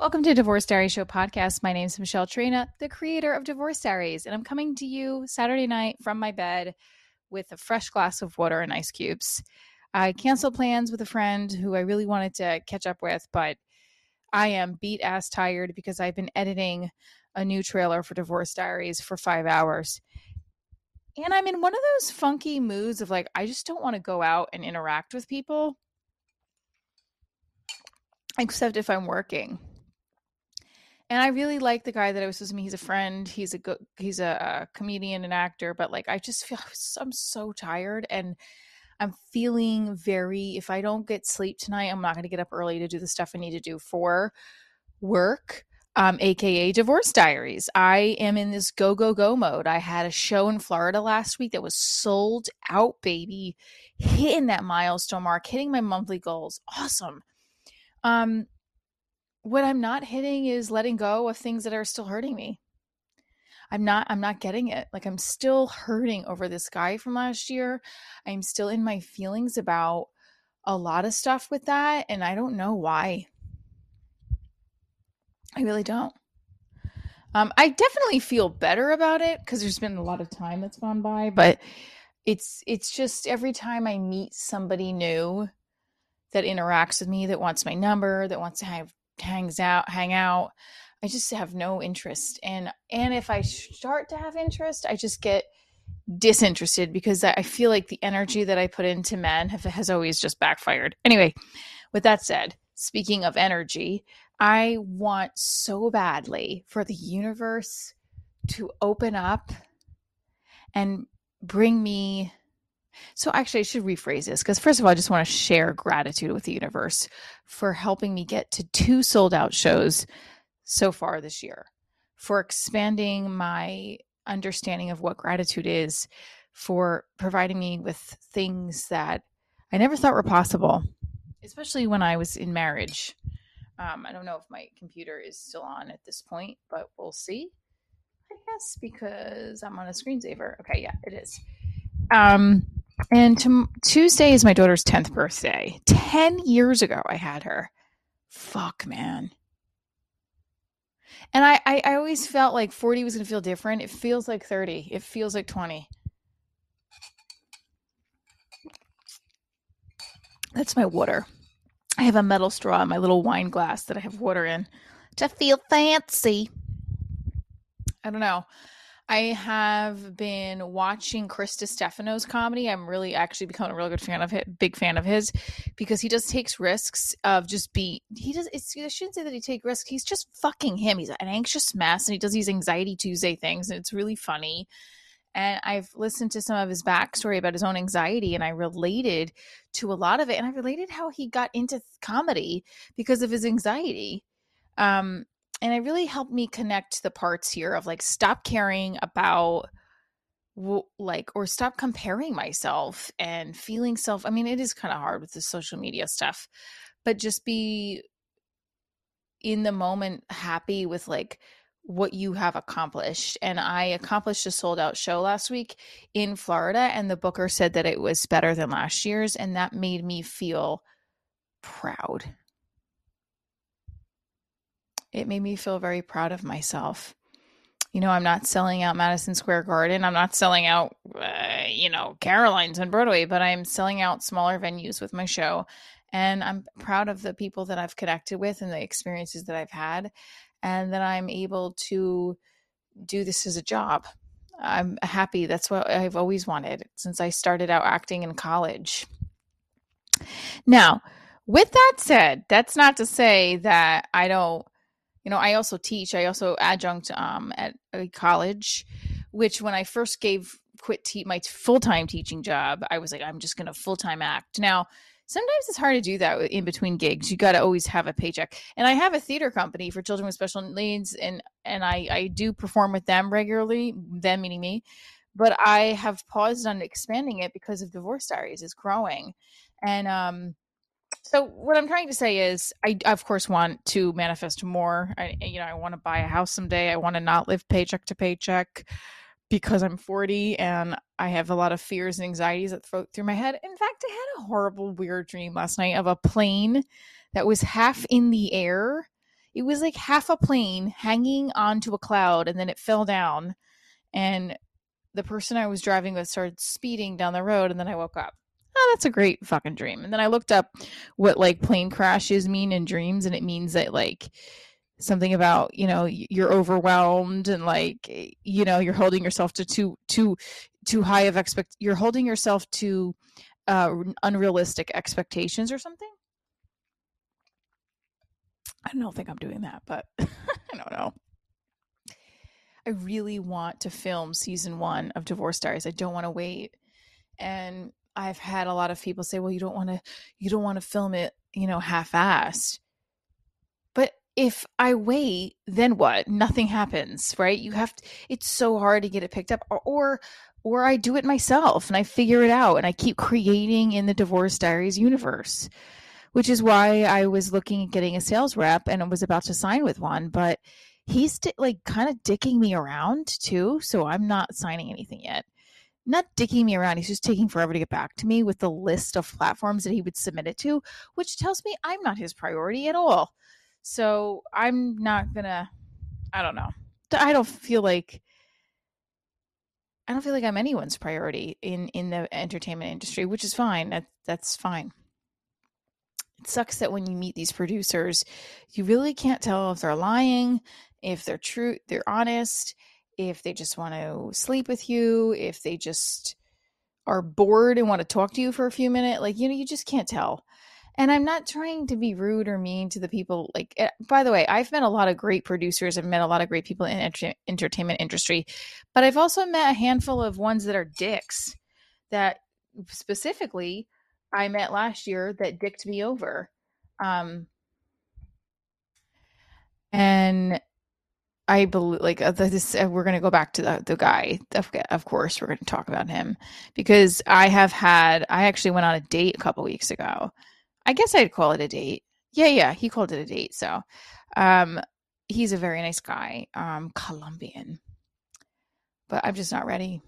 Welcome to Divorce Diary Show podcast. My name is Michelle Trina, the creator of Divorce Diaries, and I'm coming to you Saturday night from my bed with a fresh glass of water and ice cubes. I canceled plans with a friend who I really wanted to catch up with, but I am beat ass tired because I've been editing a new trailer for Divorce Diaries for five hours. And I'm in one of those funky moods of like, I just don't want to go out and interact with people, except if I'm working and I really like the guy that I was supposed to meet. He's a friend. He's a good. He's a, a comedian and actor. But like, I just feel I'm so tired, and I'm feeling very. If I don't get sleep tonight, I'm not going to get up early to do the stuff I need to do for work. Um, aka Divorce Diaries. I am in this go go go mode. I had a show in Florida last week that was sold out, baby, hitting that milestone mark, hitting my monthly goals. Awesome. Um, what I'm not hitting is letting go of things that are still hurting me. I'm not I'm not getting it. Like I'm still hurting over this guy from last year. I'm still in my feelings about a lot of stuff with that and I don't know why. I really don't. Um, I definitely feel better about it because there's been a lot of time that's gone by, but it's it's just every time I meet somebody new that interacts with me, that wants my number, that wants to have hangs out, hang out. I just have no interest. And and if I start to have interest, I just get disinterested because I feel like the energy that I put into men have, has always just backfired. Anyway, with that said, speaking of energy, I want so badly for the universe to open up and bring me so, actually, I should rephrase this because, first of all, I just want to share gratitude with the universe for helping me get to two sold out shows so far this year, for expanding my understanding of what gratitude is, for providing me with things that I never thought were possible, especially when I was in marriage. Um, I don't know if my computer is still on at this point, but we'll see. I guess because I'm on a screensaver. Okay, yeah, it is. Um, and Tuesday is my daughter's 10th birthday. 10 years ago, I had her. Fuck, man. And I, I, I always felt like 40 was going to feel different. It feels like 30, it feels like 20. That's my water. I have a metal straw in my little wine glass that I have water in to feel fancy. I don't know. I have been watching Chris Distefano's comedy. I'm really actually becoming a really good fan of it, big fan of his, because he just takes risks of just be. He does. It's, I shouldn't say that he take risks. He's just fucking him. He's an anxious mess, and he does these anxiety Tuesday things, and it's really funny. And I've listened to some of his backstory about his own anxiety, and I related to a lot of it. And I related how he got into comedy because of his anxiety. Um, and it really helped me connect the parts here of like stop caring about like or stop comparing myself and feeling self i mean it is kind of hard with the social media stuff but just be in the moment happy with like what you have accomplished and i accomplished a sold out show last week in florida and the booker said that it was better than last year's and that made me feel proud it made me feel very proud of myself. You know, I'm not selling out Madison Square Garden. I'm not selling out, uh, you know, Caroline's on Broadway, but I'm selling out smaller venues with my show. And I'm proud of the people that I've connected with and the experiences that I've had, and that I'm able to do this as a job. I'm happy. That's what I've always wanted since I started out acting in college. Now, with that said, that's not to say that I don't you know i also teach i also adjunct um, at a college which when i first gave quit te- my full-time teaching job i was like i'm just gonna full-time act. Now sometimes it's hard to do that in between gigs you got to always have a paycheck. And i have a theater company for children with special needs and and i i do perform with them regularly them meaning me but i have paused on expanding it because of divorce diaries is growing. And um so what I'm trying to say is, I of course want to manifest more. I, you know, I want to buy a house someday. I want to not live paycheck to paycheck because I'm 40 and I have a lot of fears and anxieties that float through my head. In fact, I had a horrible, weird dream last night of a plane that was half in the air it was like half a plane hanging onto a cloud and then it fell down and the person I was driving with started speeding down the road and then I woke up. Oh, that's a great fucking dream. And then I looked up what like plane crashes mean in dreams and it means that like something about, you know, you're overwhelmed and like you know, you're holding yourself to too too too high of expect you're holding yourself to uh unrealistic expectations or something. I don't think I'm doing that, but I don't know. I really want to film season one of Divorce Diaries. I don't want to wait. And I've had a lot of people say, well, you don't want to, you don't want to film it, you know, half assed. But if I wait, then what? Nothing happens, right? You have to, it's so hard to get it picked up or, or, or I do it myself and I figure it out and I keep creating in the Divorce Diaries universe which is why I was looking at getting a sales rep and I was about to sign with one, but he's like kind of dicking me around too, so I'm not signing anything yet. Not dicking me around, he's just taking forever to get back to me with the list of platforms that he would submit it to, which tells me I'm not his priority at all. So I'm not gonna I don't know. I don't feel like I don't feel like I'm anyone's priority in in the entertainment industry, which is fine. That that's fine it sucks that when you meet these producers, you really can't tell if they're lying, if they're true, they're honest, if they just want to sleep with you, if they just are bored and want to talk to you for a few minutes. Like, you know, you just can't tell. And I'm not trying to be rude or mean to the people. Like, eh, by the way, I've met a lot of great producers. I've met a lot of great people in enter- entertainment industry, but I've also met a handful of ones that are dicks that specifically I met last year that dicked me over. Um, and I believe, like, uh, this, uh, we're going to go back to the, the guy. Of, of course, we're going to talk about him because I have had, I actually went on a date a couple weeks ago. I guess I'd call it a date. Yeah, yeah, he called it a date. So, um, he's a very nice guy, um, Colombian, but I'm just not ready.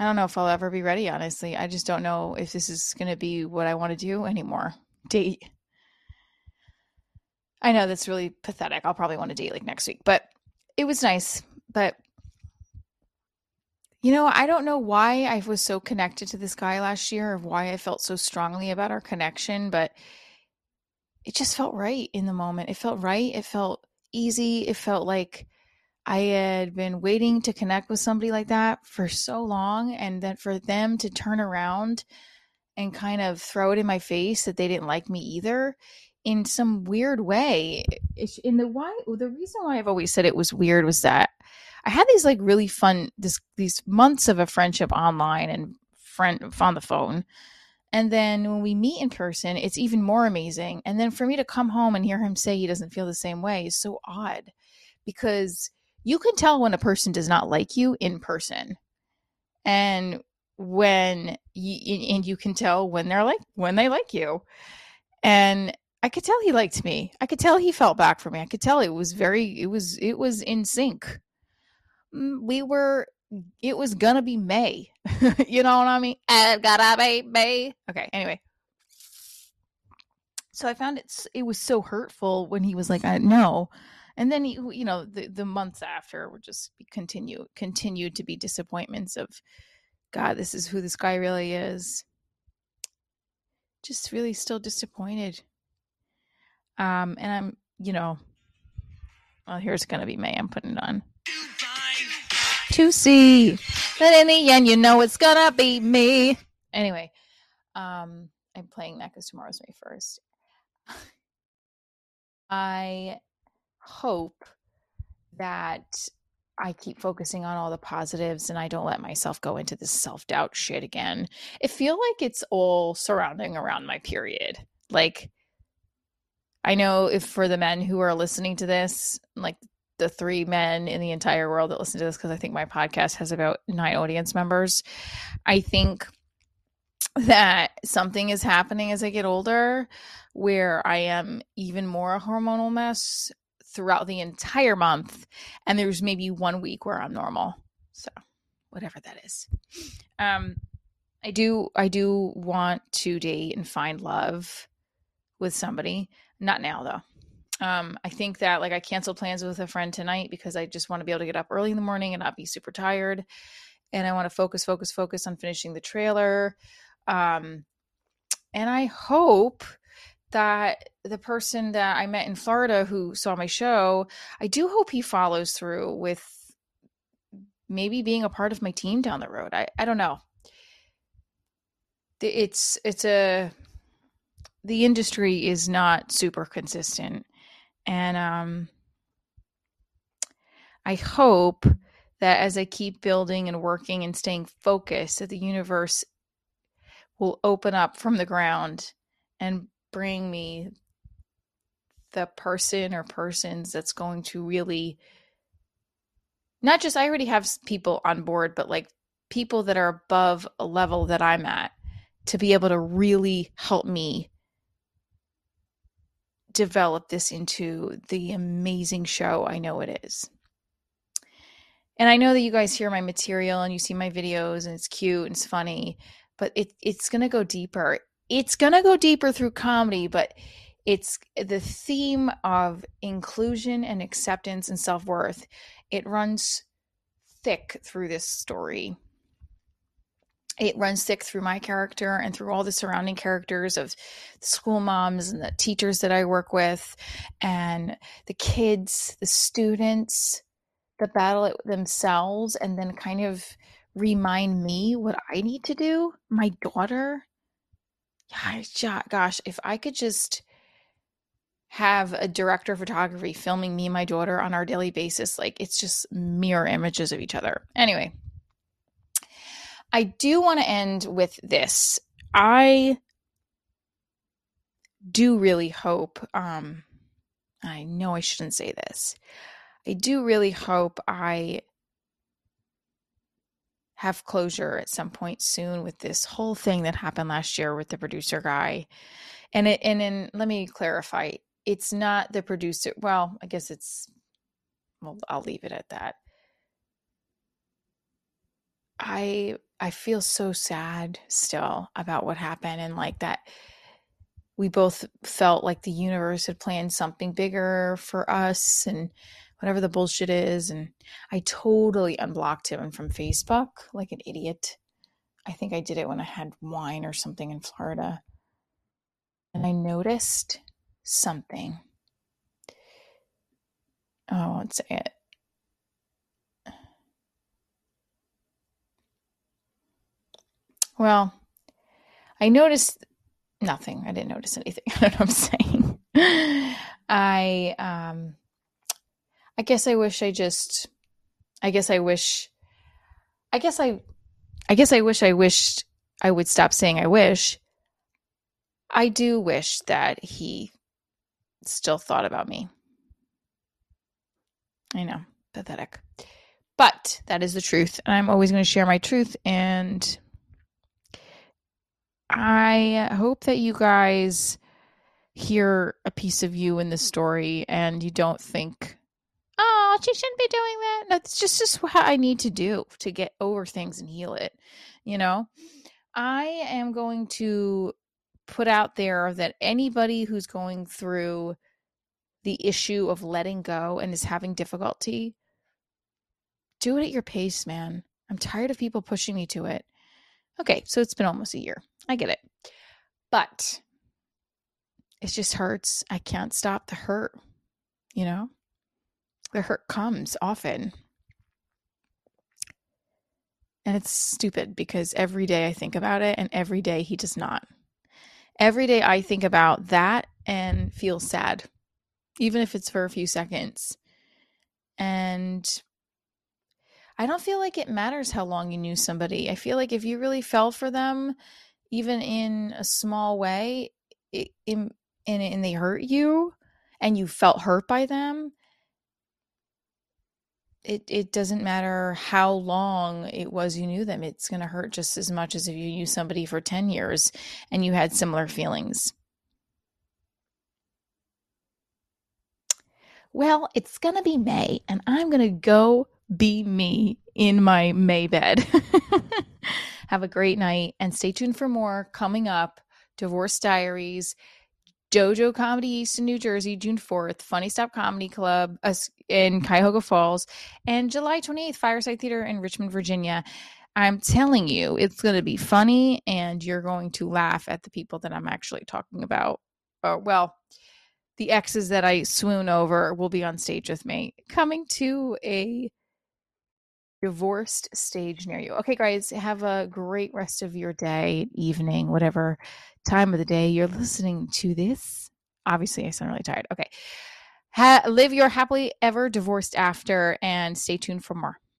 I don't know if I'll ever be ready, honestly. I just don't know if this is going to be what I want to do anymore. Date. I know that's really pathetic. I'll probably want to date like next week, but it was nice. But, you know, I don't know why I was so connected to this guy last year, or why I felt so strongly about our connection, but it just felt right in the moment. It felt right. It felt easy. It felt like I had been waiting to connect with somebody like that for so long, and then for them to turn around and kind of throw it in my face that they didn't like me either in some weird way. In the why, the reason why I've always said it was weird was that I had these like really fun this these months of a friendship online and friend on the phone. And then when we meet in person, it's even more amazing. And then for me to come home and hear him say he doesn't feel the same way is so odd because you can tell when a person does not like you in person and when you and you can tell when they're like when they like you and i could tell he liked me. I could tell he felt back for me. I could tell it was very it was it was in sync. Mm, we were it was gonna be may. You know what i mean? It gotta be may. Okay anyway. So i found it it was so hurtful when he was like i know. And then he, you know the the months after would just continue continued to be disappointments of god this is who this guy really is. Just really still disappointed um and i'm you know well here's gonna be may i'm putting it on to see but in the end you know it's gonna be me anyway um i'm playing that because tomorrow's may 1st i hope that I keep focusing on all the positives and I don't let myself go into this self doubt shit again. It feel like it's all surrounding around my period. Like I know if for the men who are listening to this, like the three men in the entire world that listen to this, because I think my podcast has about nine audience members, I think that something is happening as I get older where I am even more a hormonal mess throughout the entire month and there's maybe one week where I'm normal. So, whatever that is. Um I do I do want to date and find love with somebody. Not now though. Um, I think that like I canceled plans with a friend tonight because I just want to be able to get up early in the morning and not be super tired. And I want to focus, focus, focus on finishing the trailer. Um, and I hope that the person that I met in Florida who saw my show, I do hope he follows through with maybe being a part of my team down the road. I, I don't know. It's it's a the industry is not super consistent. And um I hope that as I keep building and working and staying focused that the universe will open up from the ground and bring me the person or persons that's going to really not just I already have people on board, but like people that are above a level that I'm at to be able to really help me develop this into the amazing show I know it is. And I know that you guys hear my material and you see my videos and it's cute and it's funny, but it it's going to go deeper it's going to go deeper through comedy, but it's the theme of inclusion and acceptance and self worth. It runs thick through this story. It runs thick through my character and through all the surrounding characters of the school moms and the teachers that I work with, and the kids, the students that battle it themselves, and then kind of remind me what I need to do. My daughter, gosh, if I could just have a director of photography filming me and my daughter on our daily basis, like it's just mirror images of each other. Anyway, I do want to end with this. I do really hope, um, I know I shouldn't say this. I do really hope I have closure at some point soon with this whole thing that happened last year with the producer guy. And it and then let me clarify, it's not the producer. Well, I guess it's well, I'll leave it at that. I I feel so sad still about what happened and like that we both felt like the universe had planned something bigger for us and whatever the bullshit is. And I totally unblocked him from Facebook like an idiot. I think I did it when I had wine or something in Florida. And I noticed something. Oh, I won't say it. Well, I noticed nothing. I didn't notice anything. I don't know what I'm saying. I um I guess I wish I just I guess I wish I guess I I guess I wish I wished I would stop saying I wish. I do wish that he still thought about me. I know, pathetic. But that is the truth. And I'm always going to share my truth. And I hope that you guys hear a piece of you in this story and you don't think oh, she shouldn't be doing that. That's just, just what I need to do to get over things and heal it. You know, I am going to put out there that anybody who's going through the issue of letting go and is having difficulty, do it at your pace, man. I'm tired of people pushing me to it. Okay, so it's been almost a year. I get it. But it just hurts. I can't stop the hurt, you know? the hurt comes often. And it's stupid because every day I think about it and every day he does not. Every day I think about that and feel sad, even if it's for a few seconds. And I don't feel like it matters how long you knew somebody. I feel like if you really fell for them, even in a small way, it, in, and, and they hurt you and you felt hurt by them, it it doesn't matter how long it was you knew them it's going to hurt just as much as if you knew somebody for 10 years and you had similar feelings. Well it's going to be may and i'm going to go be me in my may bed have a great night and stay tuned for more coming up divorce diaries Dojo Comedy East in New Jersey, June 4th, Funny Stop Comedy Club in Cuyahoga Falls, and July 28th, Fireside Theater in Richmond, Virginia. I'm telling you, it's going to be funny and you're going to laugh at the people that I'm actually talking about. Or, well, the exes that I swoon over will be on stage with me. Coming to a divorced stage near you. Okay, guys, have a great rest of your day, evening, whatever time of the day you're listening to this. Obviously, I sound really tired. Okay. Ha- live your happily ever divorced after and stay tuned for more.